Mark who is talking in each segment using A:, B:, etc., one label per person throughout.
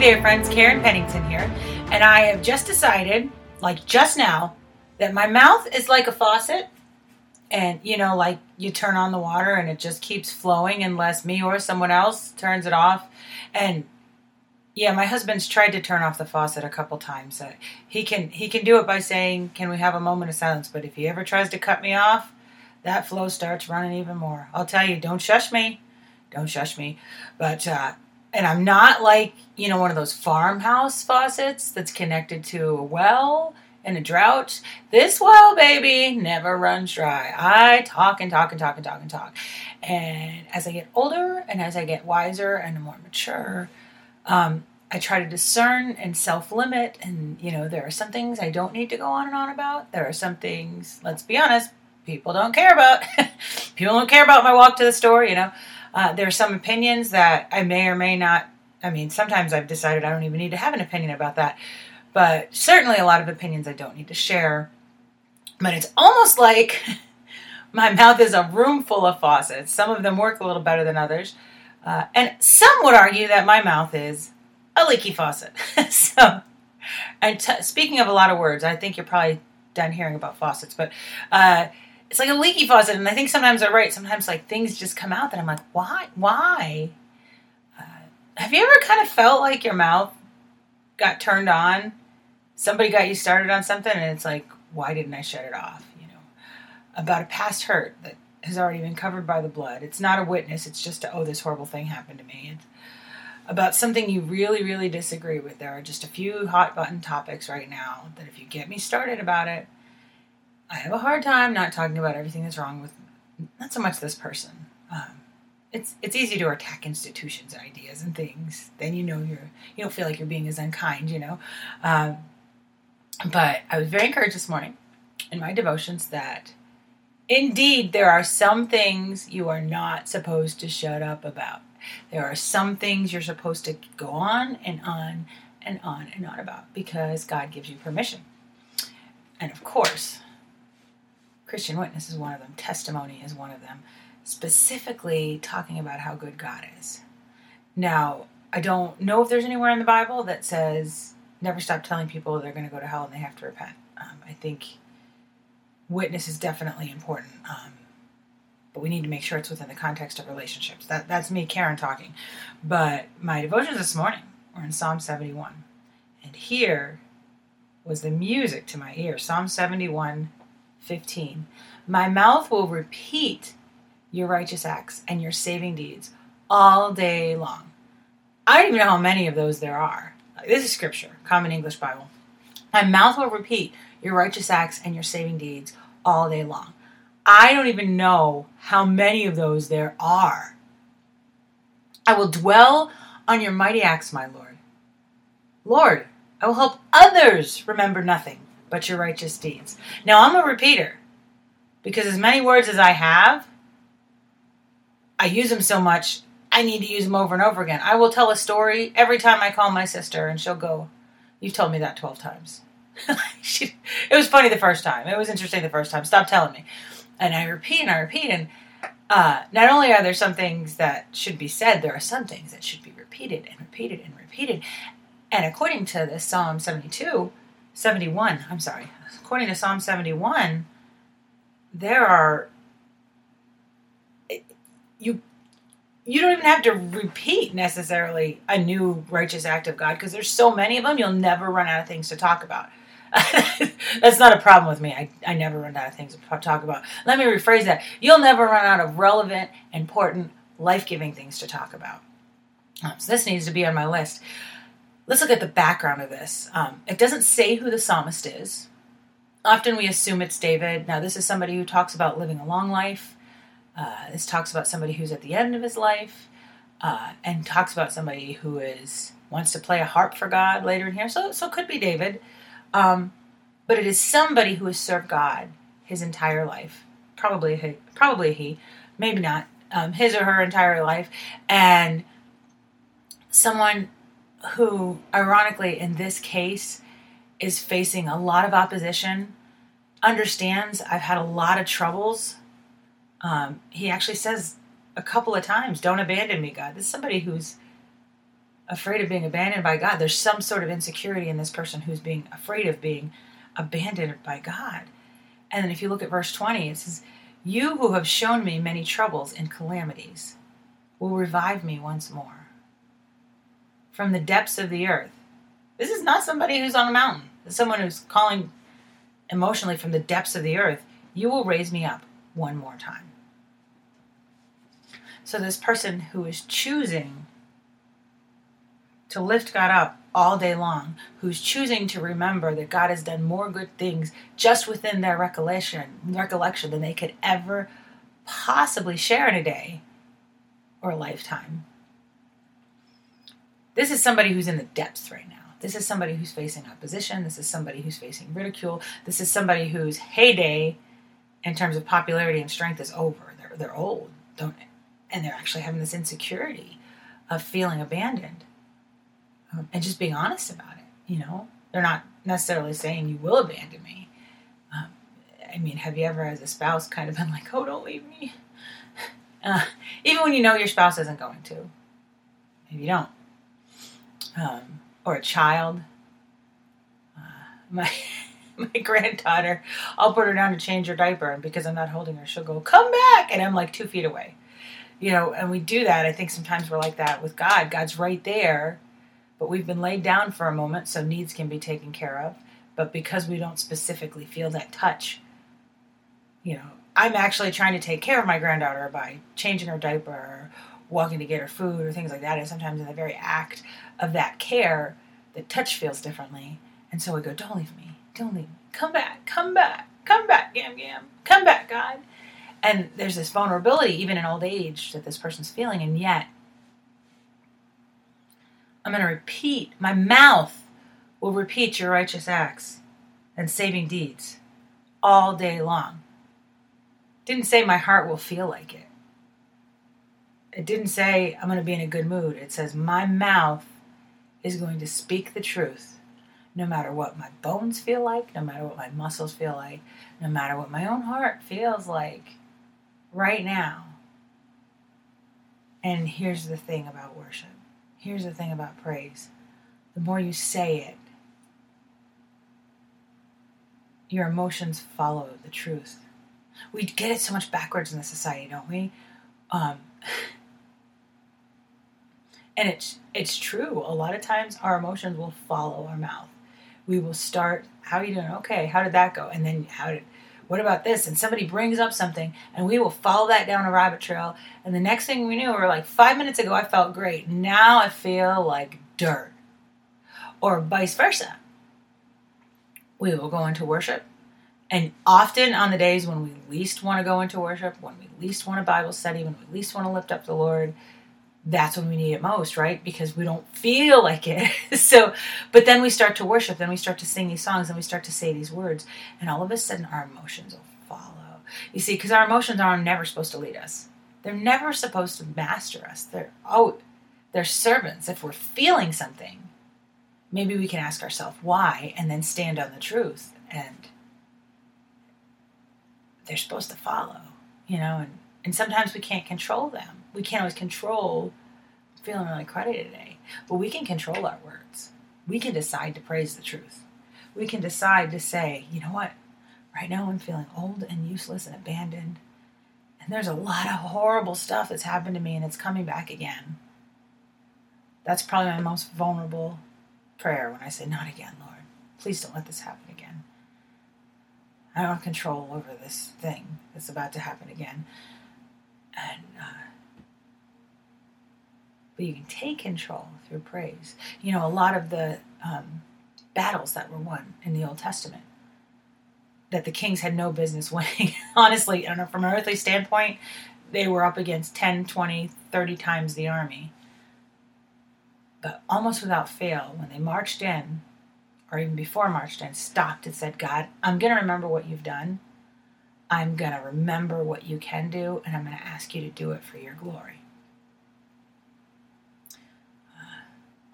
A: There, friends. Karen Pennington here. And I have just decided, like just now, that my mouth is like a faucet. And, you know, like you turn on the water and it just keeps flowing unless me or someone else turns it off. And yeah, my husband's tried to turn off the faucet a couple times. Uh, he can he can do it by saying, "Can we have a moment of silence?" But if he ever tries to cut me off, that flow starts running even more. I'll tell you, don't shush me, don't shush me. But uh, and I'm not like, you know, one of those farmhouse faucets that's connected to a well in a drought. This well, baby, never runs dry. I talk and talk and talk and talk and talk. And as I get older and as I get wiser and more mature, um, I try to discern and self limit. And, you know, there are some things I don't need to go on and on about. There are some things, let's be honest, people don't care about. people don't care about my walk to the store, you know. Uh, there are some opinions that I may or may not. I mean, sometimes I've decided I don't even need to have an opinion about that. But certainly a lot of opinions I don't need to share. But it's almost like my mouth is a room full of faucets. Some of them work a little better than others. Uh, and some would argue that my mouth is a leaky faucet. so, and t- speaking of a lot of words, I think you're probably done hearing about faucets, but uh, it's like a leaky faucet, and I think sometimes they're right. Sometimes like things just come out that I'm like, why? Why? Uh, have you ever kind of felt like your mouth got turned on? Somebody got you started on something, and it's like, why didn't I shut it off? You know, about a past hurt that has already been covered by the blood. It's not a witness. It's just, a, oh, this horrible thing happened to me. It's about something you really, really disagree with. There are just a few hot button topics right now that if you get me started about it I have a hard time not talking about everything that's wrong with not so much this person. Um, it's it's easy to attack institutions, and ideas, and things. Then you know you're you don't feel like you're being as unkind, you know. Um, but I was very encouraged this morning in my devotions that indeed there are some things you are not supposed to shut up about. There are some things you're supposed to go on and on and on and on about because God gives you permission. And of course, Christian Witness is one of them, Testimony is one of them, specifically talking about how good God is. Now, I don't know if there's anywhere in the Bible that says never stop telling people they're going to go to hell and they have to repent. Um, I think witness is definitely important, um, but we need to make sure it's within the context of relationships. That that's me, Karen, talking. But my devotions this morning were in Psalm 71, and here was the music to my ear. Psalm 71 15. My mouth will repeat your righteous acts and your saving deeds all day long. I don't even know how many of those there are. This is scripture, Common English Bible. My mouth will repeat your righteous acts and your saving deeds all day long. I don't even know how many of those there are. I will dwell on your mighty acts, my Lord. Lord, I will help others remember nothing but your righteous deeds. Now, I'm a repeater because as many words as I have, I use them so much, I need to use them over and over again. I will tell a story every time I call my sister, and she'll go, You've told me that 12 times. she, it was funny the first time. It was interesting the first time. Stop telling me. And I repeat and I repeat. And uh, not only are there some things that should be said, there are some things that should be repeated and repeated and repeated. And according to this Psalm 72, 71, I'm sorry, according to Psalm 71, there are you you don't even have to repeat necessarily a new righteous act of God because there's so many of them you'll never run out of things to talk about. That's not a problem with me. I, I never run out of things to talk about. Let me rephrase that. You'll never run out of relevant, important, life giving things to talk about. So this needs to be on my list let's look at the background of this. Um, it doesn't say who the psalmist is. often we assume it's David. Now, this is somebody who talks about living a long life. Uh, this talks about somebody who's at the end of his life, uh, and talks about somebody who is wants to play a harp for God later in here. So, so it could be David, um, but it is somebody who has served God his entire life. Probably, he, probably he, maybe not um, his or her entire life, and someone who, ironically, in this case, is facing a lot of opposition, understands I've had a lot of troubles. Um, he actually says a couple of times, Don't abandon me, God. This is somebody who's afraid of being abandoned by God. There's some sort of insecurity in this person who's being afraid of being abandoned by God. And then if you look at verse 20, it says, You who have shown me many troubles and calamities will revive me once more from the depths of the earth. This is not somebody who's on a mountain It's someone who's calling emotionally from the depths of the earth, you will raise me up one more time. So, this person who is choosing to lift God up all day long, who's choosing to remember that God has done more good things just within their recollection, recollection than they could ever possibly share in a day or a lifetime. This is somebody who's in the depths right now. This is somebody who's facing opposition. This is somebody who's facing ridicule. This is somebody whose heyday in terms of popularity and strength is over. They're, they're old, don't and they're actually having this insecurity of feeling abandoned um, and just being honest about it. You know, they're not necessarily saying you will abandon me. Um, I mean, have you ever, as a spouse, kind of been like, "Oh, don't leave me," uh, even when you know your spouse isn't going to? Maybe you don't. Um, or a child. Uh, my my granddaughter, I'll put her down to change her diaper, and because I'm not holding her, she'll go, "Come back," and I'm like two feet away. You know, and we do that. I think sometimes we're like that with God. God's right there, but we've been laid down for a moment, so needs can be taken care of. But because we don't specifically feel that touch, you know, I'm actually trying to take care of my granddaughter by changing her diaper walking to get her food or things like that. And sometimes in the very act of that care, the touch feels differently. And so we go, Don't leave me. Don't leave me. Come back. Come back. Come back, Gam Gam. Come back, God. And there's this vulnerability, even in old age, that this person's feeling. And yet, I'm going to repeat, my mouth will repeat your righteous acts and saving deeds all day long. Didn't say my heart will feel like it. It didn't say I'm going to be in a good mood. It says my mouth is going to speak the truth no matter what my bones feel like, no matter what my muscles feel like, no matter what my own heart feels like right now. And here's the thing about worship. Here's the thing about praise. The more you say it, your emotions follow the truth. We get it so much backwards in the society, don't we? Um, and it's it's true. A lot of times our emotions will follow our mouth. We will start how are you doing? Okay how did that go? And then how did what about this? And somebody brings up something and we will follow that down a rabbit trail. And the next thing we knew we are like five minutes ago i felt great. Now i feel like dirt. Or vice versa. We will go into worship and often on the days when we least want to go into worship when we least want a bible study when we least want to lift up the lord that's when we need it most, right? Because we don't feel like it. so, but then we start to worship, then we start to sing these songs, and we start to say these words, and all of a sudden our emotions will follow. You see, because our emotions are never supposed to lead us. They're never supposed to master us. They're oh, they're servants. If we're feeling something, maybe we can ask ourselves why, and then stand on the truth. And they're supposed to follow, you know. And and sometimes we can't control them we can't always control feeling really today, but we can control our words. We can decide to praise the truth. We can decide to say, you know what, right now I'm feeling old and useless and abandoned. And there's a lot of horrible stuff that's happened to me and it's coming back again. That's probably my most vulnerable prayer when I say, Not again, Lord. Please don't let this happen again. I don't have control over this thing that's about to happen again. And uh, but you can take control through praise. You know, a lot of the um, battles that were won in the Old Testament, that the Kings had no business winning. Honestly, I know, from an earthly standpoint, they were up against 10, 20, 30 times the army. But almost without fail, when they marched in, or even before marched in, stopped and said, God, I'm going to remember what you've done. I'm going to remember what you can do, and I'm going to ask you to do it for your glory.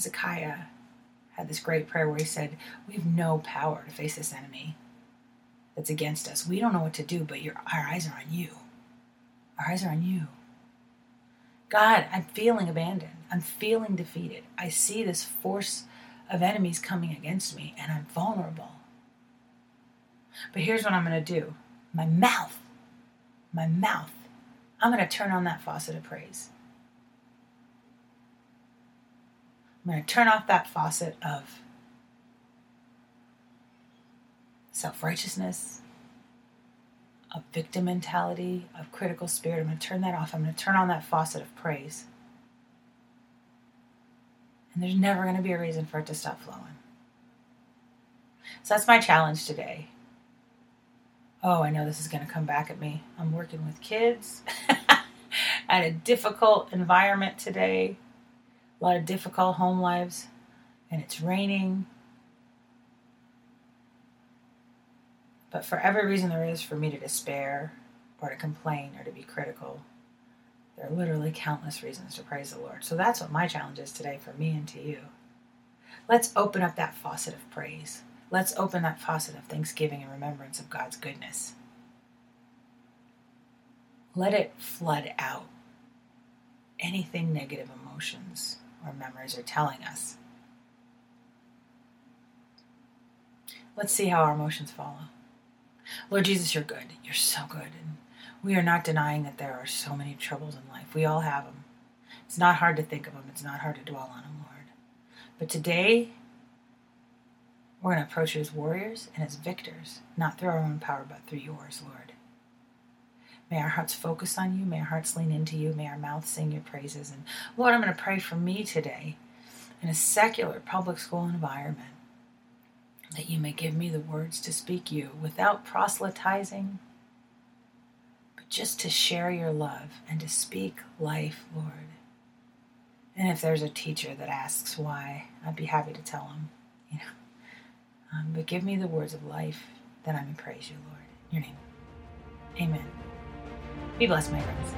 A: Hezekiah had this great prayer where he said, We have no power to face this enemy that's against us. We don't know what to do, but your, our eyes are on you. Our eyes are on you. God, I'm feeling abandoned. I'm feeling defeated. I see this force of enemies coming against me, and I'm vulnerable. But here's what I'm going to do my mouth, my mouth, I'm going to turn on that faucet of praise. I'm going to turn off that faucet of self righteousness, of victim mentality, of critical spirit. I'm going to turn that off. I'm going to turn on that faucet of praise. And there's never going to be a reason for it to stop flowing. So that's my challenge today. Oh, I know this is going to come back at me. I'm working with kids at a difficult environment today, a lot of difficult home lives, and it's raining But for every reason there is for me to despair or to complain or to be critical, there are literally countless reasons to praise the Lord. So that's what my challenge is today for me and to you. Let's open up that faucet of praise. Let's open that faucet of thanksgiving and remembrance of God's goodness. Let it flood out anything negative emotions or memories are telling us. Let's see how our emotions follow. Lord Jesus, you're good. You're so good. And we are not denying that there are so many troubles in life. We all have them. It's not hard to think of them, it's not hard to dwell on them, Lord. But today, we're going to approach you as warriors and as victors, not through our own power, but through yours, Lord. May our hearts focus on you. May our hearts lean into you. May our mouths sing your praises. And Lord, I'm going to pray for me today in a secular public school environment that you may give me the words to speak you without proselytizing, but just to share your love and to speak life, Lord. And if there's a teacher that asks why, I'd be happy to tell them, you know. Um, but give me the words of life that I may praise you, Lord. In your name. Amen. Be blessed, my friends.